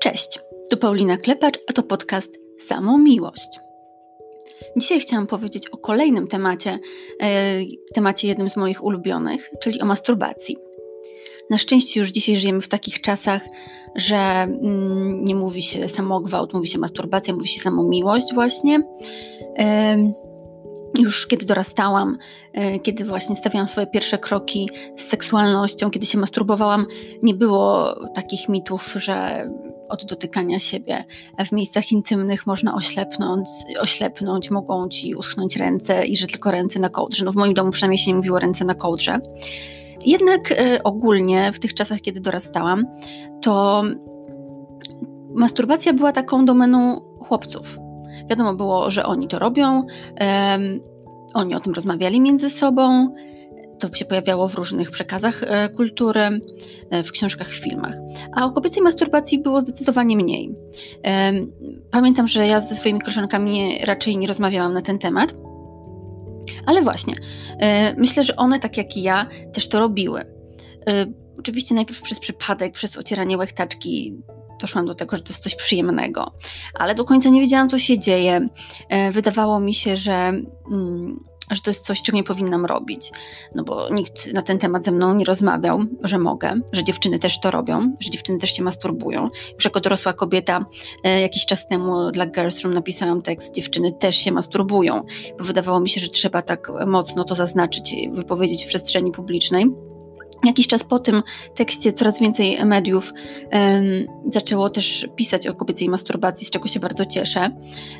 Cześć, tu Paulina Klepacz, a to podcast Samą Miłość. Dzisiaj chciałam powiedzieć o kolejnym temacie, e, temacie jednym z moich ulubionych, czyli o masturbacji. Na szczęście już dzisiaj żyjemy w takich czasach, że mm, nie mówi się samogwałt, mówi się masturbacja, mówi się samomiłość właśnie. Już kiedy dorastałam, e, kiedy właśnie stawiałam swoje pierwsze kroki z seksualnością, kiedy się masturbowałam, nie było takich mitów, że od dotykania siebie. W miejscach intymnych można oślepnąć, oślepnąć, mogą ci uschnąć ręce i że tylko ręce na kołdrze. No w moim domu przynajmniej się nie mówiło ręce na kołdrze. Jednak y, ogólnie w tych czasach, kiedy dorastałam, to masturbacja była taką domeną chłopców. Wiadomo było, że oni to robią, um, oni o tym rozmawiali między sobą, to się pojawiało w różnych przekazach e, kultury, e, w książkach, w filmach. A o kobiecej masturbacji było zdecydowanie mniej. Pamiętam, że ja ze swoimi koleżankami raczej nie rozmawiałam na ten temat. Ale właśnie, e, myślę, że one, tak jak i ja, też to robiły. Oczywiście najpierw przez przypadek, przez ocieranie łechtaczki doszłam do tego, że to jest coś przyjemnego, ale do końca nie wiedziałam, co się dzieje. Wydawało mi się, że mm, że to jest coś, czego nie powinnam robić. No bo nikt na ten temat ze mną nie rozmawiał, że mogę, że dziewczyny też to robią, że dziewczyny też się masturbują. Już jako dorosła kobieta e, jakiś czas temu dla Girls Room napisałam tekst, dziewczyny też się masturbują, bo wydawało mi się, że trzeba tak mocno to zaznaczyć, wypowiedzieć w przestrzeni publicznej. Jakiś czas po tym tekście coraz więcej mediów um, zaczęło też pisać o kobiecej masturbacji, z czego się bardzo cieszę.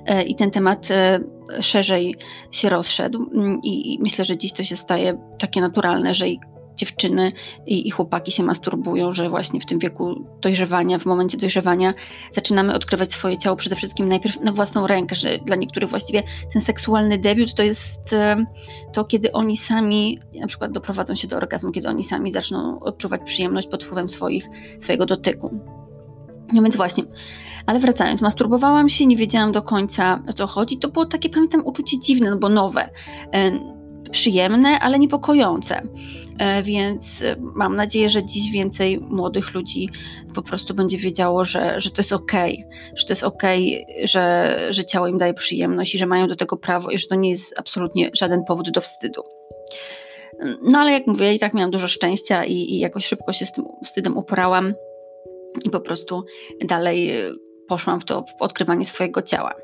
E, I ten temat e, szerzej się rozszedł. Mm, I, I, myślę, że dziś to się staje takie naturalne, że i dziewczyny i, i, chłopaki się masturbują, że właśnie w tym wieku dojrzewania, w momencie dojrzewania zaczynamy odkrywać swoje ciało przede wszystkim najpierw na własną rękę, że dla niektórych właściwie ten seksualny debiut to jest e, to, kiedy oni sami na przykład doprowadzą się do orgazmu, kiedy oni sami zaczną odczuwać przyjemność pod wpływem swoich, swojego dotyku. No więc właśnie, ale wracając, masturbowałam się, nie wiedziałam do końca o co chodzi. To było takie, pamiętam, uczucie dziwne, no bo nowe, e, przyjemne, ale niepokojące. E, więc e, mam nadzieję, że dziś więcej młodych ludzi po prostu będzie wiedziało, że, że to jest okej, że to jest okej, okay, że, że ciało im daje przyjemność i że mają do tego prawo i że to nie jest absolutnie żaden powód do wstydu. No ale jak mówię, i tak miałam dużo szczęścia i, i jakoś szybko się z tym wstydem uporałam i po prostu dalej poszłam w to, w odkrywanie swojego ciała.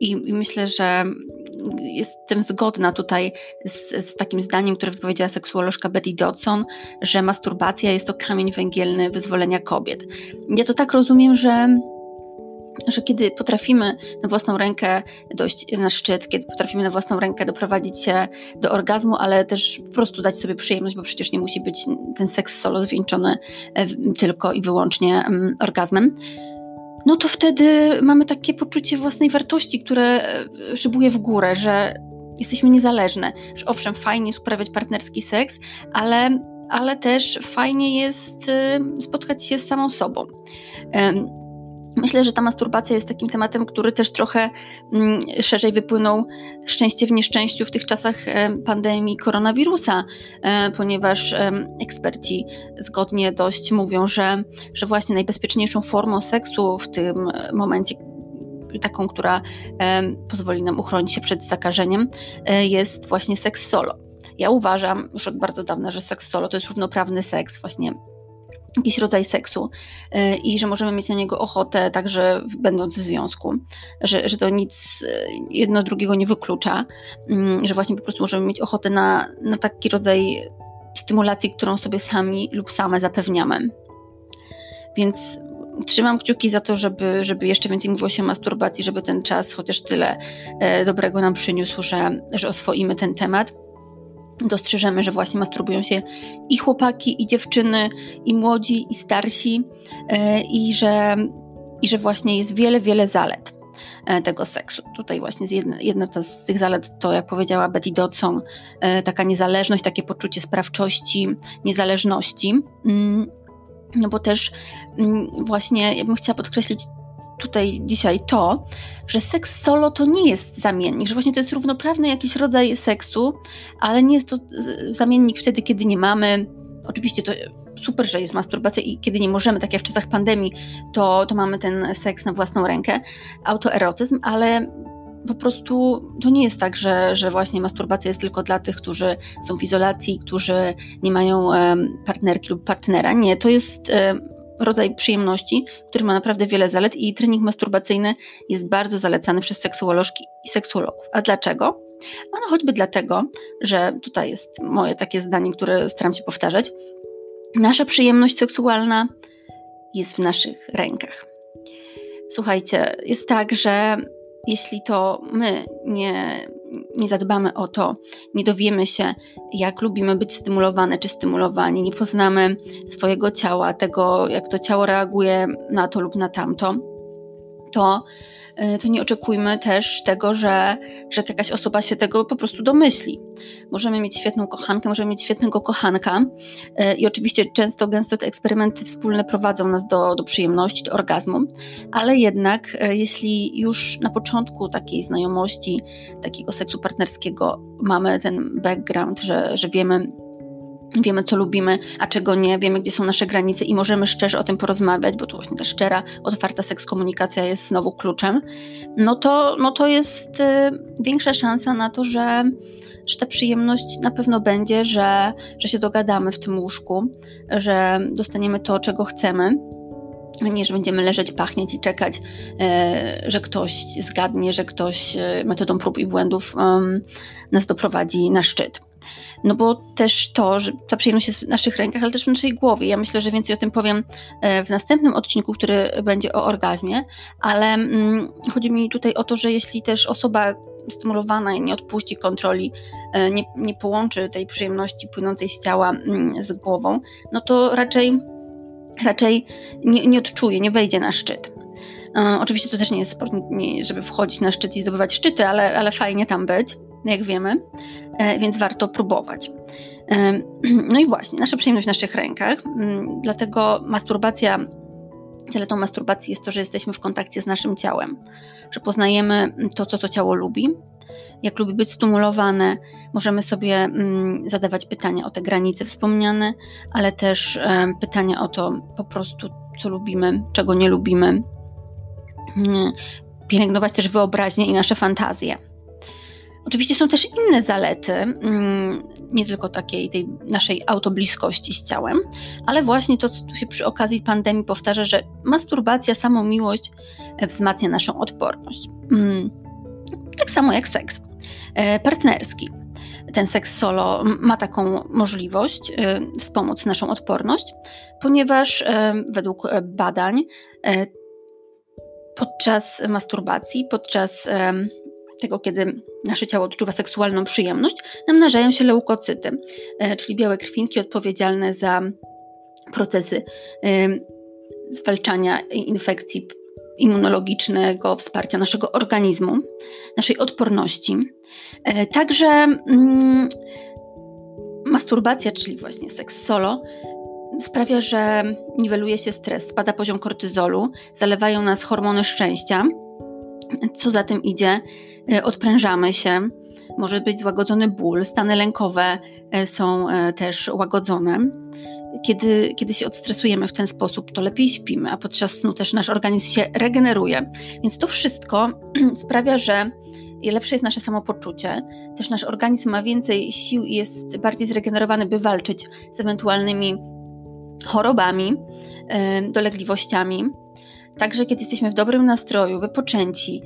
I, i myślę, że jestem zgodna tutaj z, z, takim zdaniem, które wypowiedziała seksuolożka Betty Dodson, że masturbacja jest to kamień węgielny wyzwolenia kobiet. Ja to tak rozumiem, że że kiedy potrafimy na własną rękę dojść na szczyt, kiedy potrafimy na własną rękę doprowadzić się do orgazmu, ale też po prostu dać sobie przyjemność, bo przecież nie musi być ten seks solo zwieńczony e, tylko i wyłącznie mm, orgazmem, no to wtedy mamy takie poczucie własnej wartości, które e, szybuje w górę, że jesteśmy niezależne, że owszem, fajnie jest uprawiać partnerski seks, ale, ale też fajnie jest e, spotkać się z samą sobą. Myślę, że ta masturbacja jest takim tematem, który też trochę mm, szerzej wypłynął szczęście w nieszczęściu w tych czasach e, pandemii koronawirusa, e, ponieważ e, eksperci zgodnie dość mówią, że, że właśnie najbezpieczniejszą formą seksu w tym momencie, taką, która pozwoli nam uchronić się przed zakażeniem, jest właśnie seks solo. Ja uważam już od bardzo dawna, że seks solo to jest równoprawny seks, właśnie jakiś rodzaj seksu y, i że możemy mieć na niego ochotę także będąc w związku, że, że to nic y, jedno drugiego nie wyklucza, mm, że właśnie po prostu możemy mieć ochotę na, na taki rodzaj stymulacji, którą sobie sami lub same zapewniamy. Więc trzymam kciuki za to, żeby, żeby jeszcze więcej mówiło się o masturbacji, żeby ten czas chociaż tyle e, dobrego nam przyniósł, że, że oswoimy ten temat dostrzeżemy, że właśnie masturbują się i chłopaki, i dziewczyny, i młodzi, i starsi, e, i że, i że właśnie jest wiele, wiele zalet e, tego seksu. Tutaj właśnie jedna, jedna z tych zalet to, jak powiedziała Betty Dodson, e, taka niezależność, takie poczucie sprawczości, niezależności. Mm, no bo też mm, właśnie ja bym chciała podkreślić tutaj dzisiaj to, że seks solo to nie jest zamiennik, że właśnie to jest równoprawny jakiś rodzaj seksu, ale nie jest to zamiennik wtedy, kiedy nie mamy. Oczywiście to super, że jest masturbacja i kiedy nie możemy, tak jak w czasach pandemii, to, to mamy ten seks na własną rękę, autoerotyzm, ale po prostu to nie jest tak, że, że właśnie masturbacja jest tylko dla tych, którzy są w izolacji, którzy nie mają partnerki lub partnera. Nie, to jest rodzaj przyjemności, który ma naprawdę wiele zalet i trening masturbacyjny jest bardzo zalecany przez seksuolożki i seksuologów. A dlaczego? Ano choćby dlatego, że tutaj jest moje takie zdanie, które staram się powtarzać. Nasza przyjemność seksualna jest w naszych rękach. Słuchajcie, jest tak, że jeśli to my nie, nie zadbamy o to, nie dowiemy się, jak lubimy być stymulowane czy stymulowani, nie poznamy swojego ciała, tego, jak to ciało reaguje na to lub na tamto, to to nie oczekujmy też tego, że, że jakaś osoba się tego po prostu domyśli. Możemy mieć świetną kochankę, możemy mieć świetnego kochanka e, i oczywiście często, gęsto te eksperymenty wspólne prowadzą nas do, do przyjemności, do orgazmu, ale jednak e, jeśli już na początku takiej znajomości, takiego seksu partnerskiego mamy ten background, że, że wiemy, wiemy, co lubimy, a czego nie, wiemy, gdzie są nasze granice i możemy szczerze o tym porozmawiać, bo tu właśnie ta szczera, otwarta seks komunikacja jest znowu kluczem, no to, no to jest y, większa szansa na to, że, że ta przyjemność na pewno będzie, że, że się dogadamy w tym łóżku, że dostaniemy to, czego chcemy nie, że będziemy leżeć, pachnieć i czekać, e, że ktoś zgadnie, że ktoś e, metodą prób i błędów nas doprowadzi na szczyt. No bo też to, że ta przyjemność jest w naszych rękach, ale też w naszej głowie. Ja myślę, że więcej o tym powiem e, w następnym odcinku, który będzie o orgazmie, ale mm, chodzi mi tutaj o to, że jeśli też osoba stymulowana nie odpuści kontroli, e, nie, nie połączy tej przyjemności płynącej z ciała mm, z głową, no to raczej, raczej nie, nie odczuje, nie wejdzie na szczyt. E, oczywiście to też nie jest sport, żeby wchodzić na szczyt i zdobywać szczyty, ale, ale fajnie tam być jak wiemy, więc warto próbować. E, no i właśnie, nasza przyjemność w naszych rękach, mm, dlatego masturbacja, zaletą masturbacji jest to, że jesteśmy w kontakcie z naszym ciałem, że poznajemy to, co to ciało lubi, jak lubi być stymulowane, możemy sobie mm, zadawać pytania o te granice wspomniane, ale też e, pytania o to po prostu, co lubimy, czego nie lubimy. Mm, pielęgnować też wyobraźnię i nasze fantazje. Oczywiście są też inne zalety, mm, nie tylko takiej tej naszej autobliskości z ciałem, ale właśnie to, co tu się przy okazji pandemii powtarza, że masturbacja, samomiłość e, wzmacnia naszą odporność. Mm, tak samo jak seks e, partnerski. Ten seks solo ma taką możliwość e, wspomóc naszą odporność, ponieważ według badań podczas masturbacji, podczas tego, kiedy nasze ciało odczuwa seksualną przyjemność, namnażają się leukocyty, e, czyli białe krwinki odpowiedzialne za procesy zwalczania infekcji immunologicznego, wsparcia naszego organizmu, naszej odporności. E, także mm, masturbacja, czyli właśnie seks solo, sprawia, że niweluje się stres, spada poziom kortyzolu, zalewają nas hormony szczęścia. Co za tym idzie, E, odprężamy się, może być złagodzony ból, stany lękowe e, są e, też łagodzone. Kiedy, kiedy się odstresujemy w ten sposób, to lepiej śpimy, a podczas snu też nasz organizm się regeneruje. Więc to wszystko sprawia, że lepsze jest nasze samopoczucie, też nasz organizm ma więcej sił i jest bardziej zregenerowany, by walczyć z ewentualnymi chorobami, dolegliwościami. Także kiedy jesteśmy w dobrym nastroju, wypoczęci,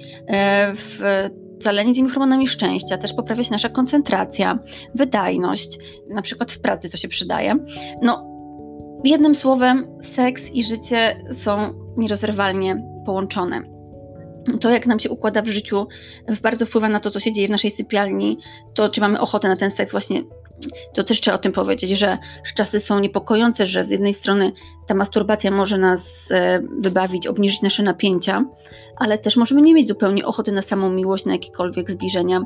w zaleni tymi hormonami szczęścia, też poprawia się nasza koncentracja, wydajność, na przykład w pracy, co się przydaje. No, jednym słowem, seks i życie są nierozerwalnie połączone. To, jak nam się układa w życiu, bardzo wpływa na to, co się dzieje w naszej sypialni, to czy mamy ochotę na ten seks właśnie to też trzeba o tym powiedzieć, że, czasy są niepokojące, że z jednej strony ta masturbacja może nas e, wybawić, obniżyć nasze napięcia, ale też możemy nie mieć zupełnie ochoty na samą miłość, na jakiekolwiek zbliżenia.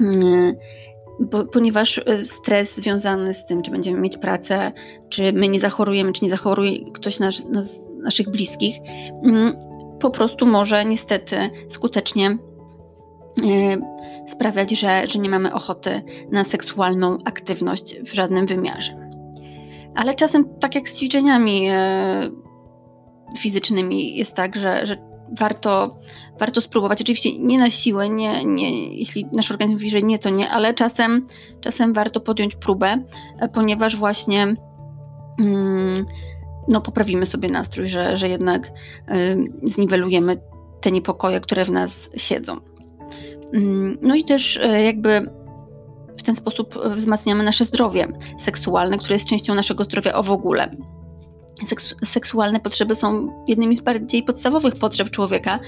Mm, bo, ponieważ e, stres związany z tym, czy będziemy mieć pracę, czy my nie zachorujemy, czy nie zachoruje ktoś nas, nas, naszych bliskich, mm, po prostu może niestety skutecznie sprawiać, że, że nie mamy ochoty na seksualną aktywność w żadnym wymiarze. Ale czasem, tak jak z ćwiczeniami e, fizycznymi, jest tak, że, że warto, warto spróbować. Oczywiście nie na siłę, nie, nie, jeśli nasz organizm mówi, że nie, to nie, ale czasem, czasem warto podjąć próbę, e, ponieważ właśnie mm, no, poprawimy sobie nastrój, że, że jednak y, zniwelujemy te niepokoje, które w nas siedzą. Mm, no i też y, jakby w ten sposób wzmacniamy nasze zdrowie seksualne, które jest częścią naszego zdrowia o w ogóle. Seks seksualne potrzeby są jednymi z bardziej podstawowych potrzeb człowieka,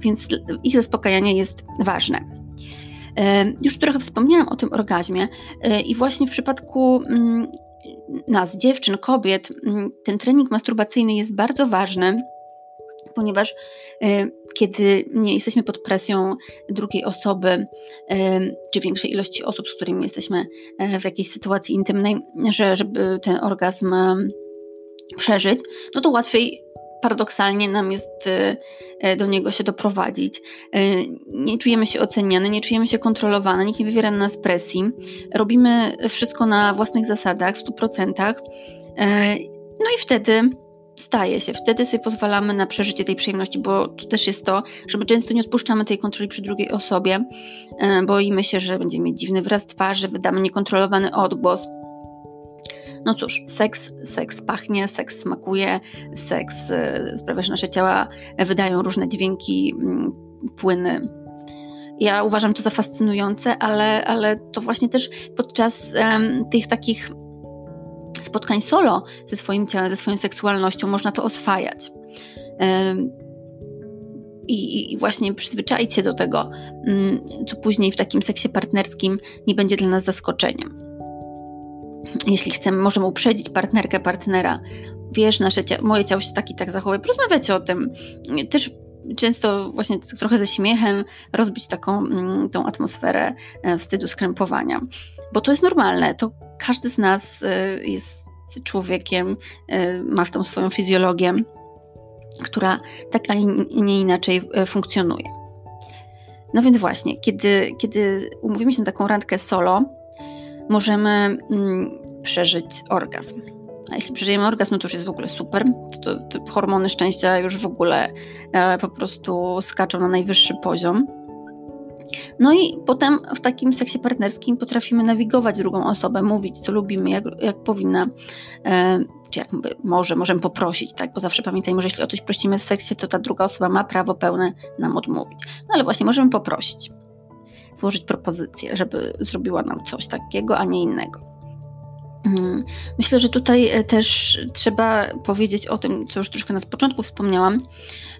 więc ich zaspokajanie jest ważne. Y, już trochę wspomniałam o tym orgazmie i właśnie w przypadku mm, nas, dziewczyn, kobiet, mm, ten trening masturbacyjny jest bardzo ważny, ponieważ kiedy nie jesteśmy pod presją drugiej osoby, y, czy większej ilości osób, z którymi jesteśmy y, w jakiejś sytuacji intymnej, że, żeby ten orgazm przeżyć, no to łatwiej paradoksalnie nam jest y, y, do niego się doprowadzić. Y, nie czujemy się oceniane, nie czujemy się kontrolowane, nikt nie wywiera na nas presji. Robimy wszystko na własnych zasadach w 100%. No i wtedy staje się, wtedy sobie pozwalamy na przeżycie tej przyjemności, bo to też jest to, że my często nie odpuszczamy tej kontroli przy drugiej osobie. Boimy się, że będziemy mieć dziwny wyraz twarzy, wydamy niekontrolowany odgłos no cóż, seks, seks pachnie, seks smakuje, seks e, sprawia, że nasze ciała wydają różne dźwięki, mm, płyny. Ja uważam to za fascynujące, ale, ale to właśnie też podczas um, tych takich spotkań solo ze swoim ciałem, ze swoją seksualnością można to oswajać. I, i, właśnie przyzwyczaić się do tego, mm, co później w takim seksie partnerskim nie będzie dla nas zaskoczeniem jeśli chcemy, możemy uprzedzić partnerkę, partnera. Wiesz, nasze cia moje ciało się tak i tak zachowuje. Porozmawiać o tym. Też często właśnie trochę ze śmiechem rozbić taką mm, tą atmosferę e, wstydu, skrępowania. Bo to jest normalne. To każdy z nas e, jest człowiekiem, e, ma w tą swoją fizjologię, która tak, a nie inaczej funkcjonuje. No więc właśnie, kiedy, kiedy umówimy się na taką randkę solo, możemy mm, przeżyć orgazm. A jeśli przeżyjemy orgazm, no to już jest w ogóle super. To, to hormony szczęścia już w ogóle e, po prostu skaczą na najwyższy poziom. No i potem w takim seksie partnerskim potrafimy nawigować drugą osobę, mówić, co lubimy, jak, jak powinna, e, czy jak może, możemy poprosić, tak? Bo zawsze pamiętajmy, że jeśli o coś prosimy w seksie, to ta druga osoba ma prawo pełne nam odmówić. No ale właśnie możemy poprosić złożyć propozycję, żeby zrobiła nam coś takiego, a nie innego. Mm, myślę, że tutaj e, też trzeba powiedzieć o tym, co już troszkę na początku wspomniałam,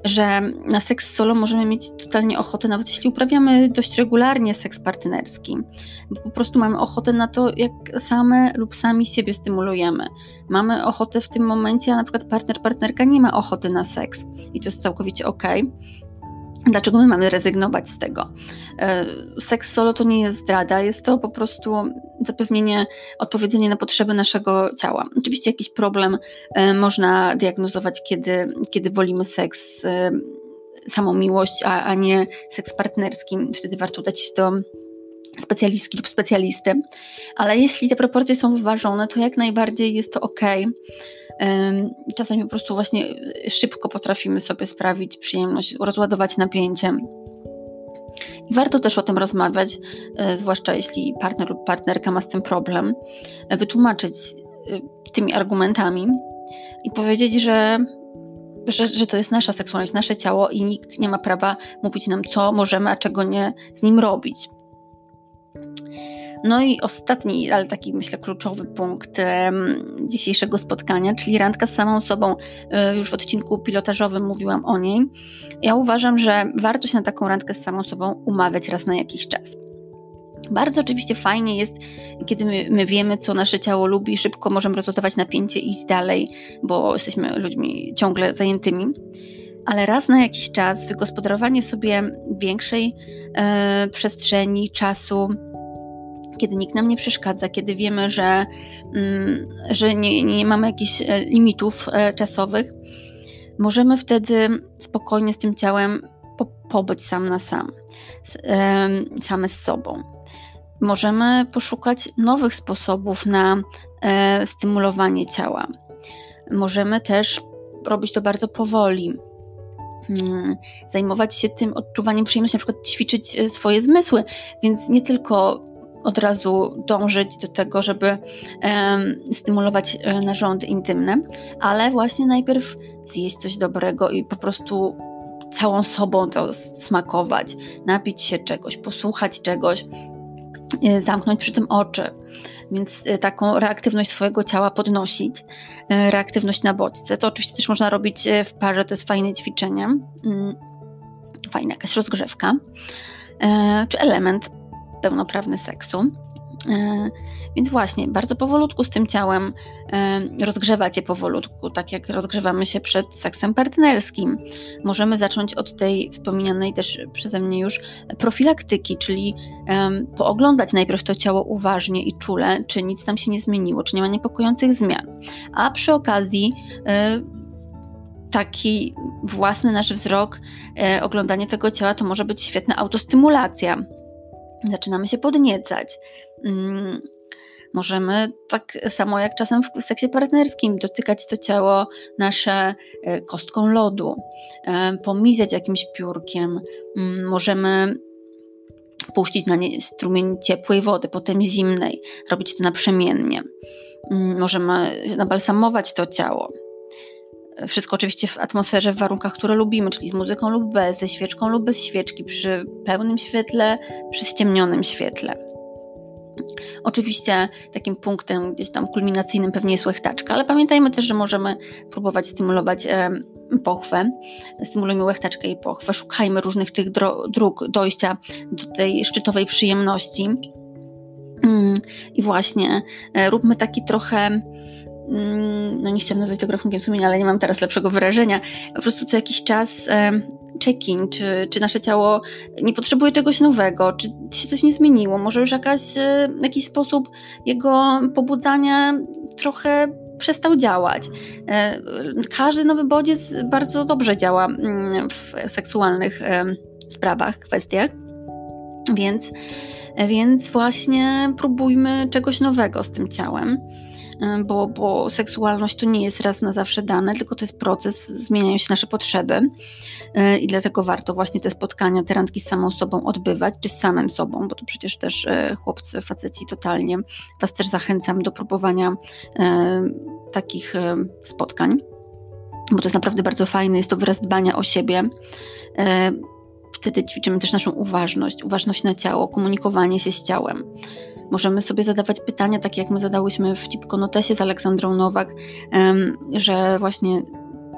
że na seks solo możemy mieć totalnie ochotę, nawet jeśli uprawiamy dość regularnie seks partnerski, bo po prostu mamy ochotę na to, jak same lub sami siebie stymulujemy. Mamy ochotę w tym momencie, a na przykład partner, partnerka nie ma ochoty na seks i to jest całkowicie ok. Dlaczego my mamy rezygnować z tego? E, seks solo to nie jest zdrada, jest to po prostu zapewnienie, odpowiedzenie na potrzeby naszego ciała. Oczywiście jakiś problem e, można diagnozować, kiedy, kiedy wolimy seks, e, samą miłość, a, a nie seks partnerski. Wtedy warto udać się do specjalistki lub specjalisty. Ale jeśli te proporcje są wyważone, to jak najbardziej jest to ok. Czasami po prostu właśnie szybko potrafimy sobie sprawić przyjemność, rozładować napięcie. I warto też o tym rozmawiać, e, zwłaszcza jeśli partner lub partnerka ma z tym problem, e, wytłumaczyć tymi argumentami i powiedzieć, że, że, że to jest nasza seksualność, nasze ciało i nikt nie ma prawa mówić nam, co możemy, a czego nie z nim robić. No i ostatni, ale taki myślę kluczowy punkt dzisiejszego spotkania, czyli randka z samą sobą. E, już w odcinku pilotażowym mówiłam o niej. Ja uważam, że warto się na taką randkę z samą sobą umawiać raz na jakiś czas. Bardzo oczywiście fajnie jest, kiedy my, my, wiemy, co nasze ciało lubi, szybko możemy rozładować napięcie i iść dalej, bo jesteśmy ludźmi ciągle zajętymi. Ale raz na jakiś czas wygospodarowanie sobie większej e, przestrzeni, czasu, kiedy nikt nam nie przeszkadza, kiedy wiemy, że, mm, że nie, nie mamy jakichś e, limitów e, czasowych, możemy wtedy spokojnie z tym ciałem po, pobyć sam na sam, same z sobą. możemy poszukać nowych sposobów na e, stymulowanie ciała. Możemy też robić to bardzo powoli. Hmm, zajmować się tym odczuwaniem przyjemności, na przykład ćwiczyć swoje zmysły, więc nie tylko od razu dążyć do tego, żeby stymulować e, narządy intymne, ale właśnie najpierw zjeść coś dobrego i po prostu całą sobą to smakować, napić się czegoś, posłuchać czegoś, e, zamknąć przy tym oczy. Więc e, taką reaktywność swojego ciała podnosić, reaktywność na bodźce. To oczywiście też można robić w parze, to jest fajne ćwiczenie, mm, fajna jakaś rozgrzewka, czy element pełnoprawny seksu. E, więc właśnie, bardzo powolutku z tym ciałem e, rozgrzewać je powolutku, tak jak rozgrzewamy się przed seksem partnerskim. Możemy zacząć od tej wspominanej też przeze mnie już profilaktyki, czyli pooglądać najpierw to ciało uważnie i czule, czy nic tam się nie zmieniło, czy nie ma niepokojących zmian. A przy okazji e, taki własny nasz wzrok, oglądanie tego ciała to może być świetna autostymulacja zaczynamy się podniecać. Mm, możemy tak samo jak czasem w seksie partnerskim dotykać to ciało nasze e, kostką lodu, e, pomizać jakimś piórkiem. Mm, możemy puścić na nie strumień ciepłej wody, potem zimnej, robić to naprzemiennie. Mm, możemy nabalsamować to ciało. Wszystko oczywiście w atmosferze, w warunkach, które lubimy, czyli z muzyką lub bez, ze świeczką lub bez świeczki, przy pełnym świetle, przy ściemnionym świetle. Oczywiście takim punktem gdzieś tam kulminacyjnym pewnie jest łechtaczka, ale pamiętajmy też, że możemy próbować stymulować e, pochwę. Stymulujmy łechtaczkę i pochwę. Szukajmy różnych tych dróg dojścia do tej szczytowej przyjemności. Mm, I właśnie e, róbmy taki trochę no nie chciałam nazwać tego rachunkiem sumienia, ale nie mam teraz lepszego wyrażenia, po prostu co jakiś czas check-in, czy, czy nasze ciało nie potrzebuje czegoś nowego, czy się coś nie zmieniło, może już jakaś, e, jakiś sposób jego pobudzania trochę przestał działać. E, każdy nowy bodziec bardzo dobrze działa mm, w seksualnych sprawach, kwestiach, więc, więc właśnie próbujmy czegoś nowego z tym ciałem bo, bo seksualność to nie jest raz na zawsze dane, tylko to jest proces, zmieniają się nasze potrzeby e, i dlatego warto właśnie te spotkania, te randki z samą sobą odbywać, czy z samym sobą, bo to przecież też e, chłopcy, faceci totalnie, Was też zachęcam do próbowania e, takich spotkań, bo to jest naprawdę bardzo fajne, jest to wyraz dbania o siebie wtedy ćwiczymy też naszą uważność, uważność na ciało, komunikowanie się z ciałem. Możemy sobie zadawać pytania, takie jak my zadałyśmy w Cipkonotesie z Aleksandrą Nowak, że właśnie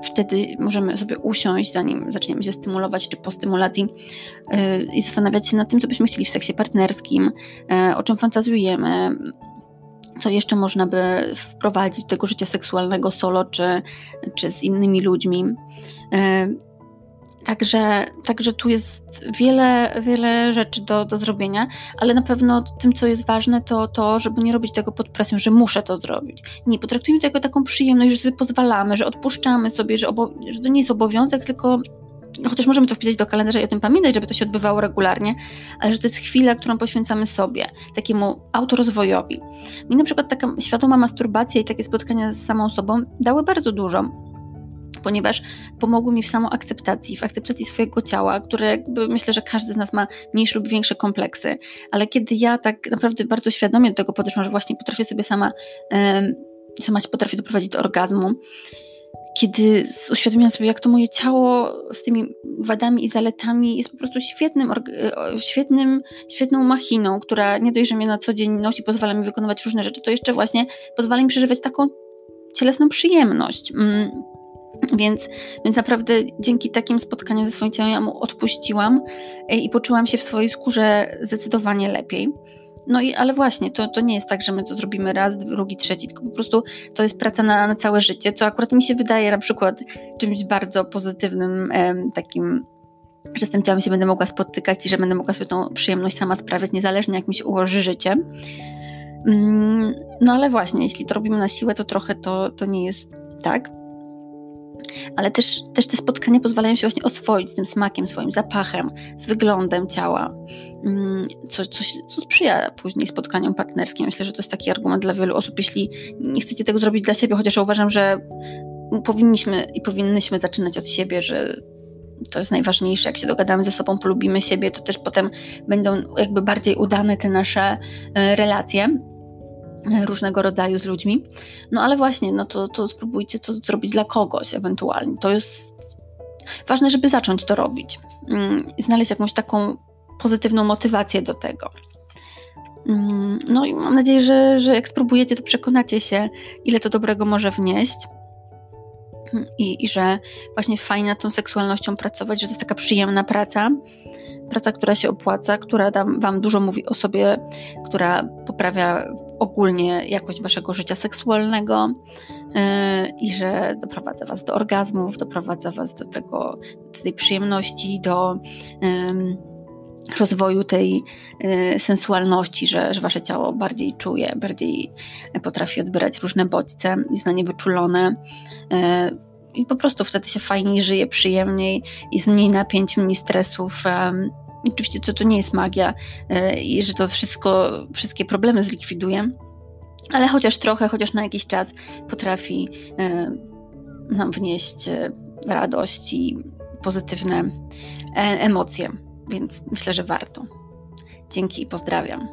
wtedy możemy sobie usiąść, zanim zaczniemy się stymulować, czy po stymulacji y, i zastanawiać się nad tym, co byśmy chcieli w seksie partnerskim, e, o czym fantazjujemy, co jeszcze można by wprowadzić do tego życia seksualnego solo, czy, czy z innymi ludźmi. Także, także tu jest wiele, wiele rzeczy do, do zrobienia, ale na pewno tym, co jest ważne, to to, żeby nie robić tego pod presją, że muszę to zrobić. Nie, potraktujmy to jako taką przyjemność, że sobie pozwalamy, że odpuszczamy sobie, że, że to nie jest obowiązek, tylko chociaż możemy to wpisać do kalendarza i o tym pamiętać, żeby to się odbywało regularnie, ale że to jest chwila, którą poświęcamy sobie, takiemu autorozwojowi. Mi na przykład taka świadoma masturbacja i takie spotkania z samą sobą dały bardzo dużo ponieważ pomogły mi w samoakceptacji, w akceptacji swojego ciała, które jakby myślę, że każdy z nas ma mniejsze lub większe kompleksy, ale kiedy ja tak naprawdę bardzo świadomie do tego podeszłam, że właśnie potrafię sobie sama, sama się potrafię doprowadzić do orgazmu, kiedy uświadomiłam sobie, jak to moje ciało z tymi wadami i zaletami jest po prostu świetnym, świetnym, świetną machiną, która nie dość, że mnie na co dzień nosi, pozwala mi wykonywać różne rzeczy, to jeszcze właśnie pozwala mi przeżywać taką cielesną przyjemność. Więc, więc naprawdę dzięki takim spotkaniom ze swoim ciałem ja mu odpuściłam e, i poczułam się w swojej skórze zdecydowanie lepiej. No i ale właśnie, to, to nie jest tak, że my to zrobimy raz, drugi, trzeci, tylko po prostu to jest praca na, na całe życie, co akurat mi się wydaje na przykład czymś bardzo pozytywnym, takim, że z tym ciałem się będę mogła spotykać i że będę mogła sobie tą przyjemność sama sprawiać, niezależnie jak mi się ułoży życie. Mm, no ale właśnie, jeśli to robimy na siłę, to trochę to, to nie jest tak. Ale też, też te spotkania pozwalają się właśnie oswoić z tym smakiem, swoim zapachem, z wyglądem ciała, mm, co, co, co sprzyja później spotkaniom partnerskim. Myślę, że to jest taki argument dla wielu osób, jeśli nie chcecie tego zrobić dla siebie, chociaż ja uważam, że powinniśmy i powinnyśmy zaczynać od siebie, że to jest najważniejsze, jak się dogadamy ze sobą, polubimy siebie, to też potem będą jakby bardziej udane te nasze e, relacje różnego rodzaju z ludźmi. No ale właśnie, no to, to spróbujcie to zrobić dla kogoś ewentualnie. To jest ważne, żeby zacząć to robić. Mm, znaleźć jakąś taką pozytywną motywację do tego. Mm, no i mam nadzieję, że, że jak spróbujecie, to przekonacie się, ile to dobrego może wnieść i, i że właśnie fajnie nad tą seksualnością pracować, że to jest taka przyjemna praca, praca, która się opłaca, która dam, Wam dużo mówi o sobie, która poprawia ogólnie jakość Waszego życia seksualnego yy, i że doprowadza Was do orgazmów, doprowadza Was do tego, do tej przyjemności, do yy, rozwoju tej y, sensualności, że, że wasze ciało bardziej czuje, bardziej potrafi odbierać różne bodźce, jest na nie wyczulone. Y, I po prostu wtedy się fajniej żyje, przyjemniej, jest mniej napięć, mniej stresów. Oczywiście to, to nie jest magia y, i że to wszystko, wszystkie problemy zlikwiduje, ale chociaż trochę, chociaż na jakiś czas potrafi nam wnieść radość i pozytywne e, emocje więc myślę, że warto. Dzięki i pozdrawiam.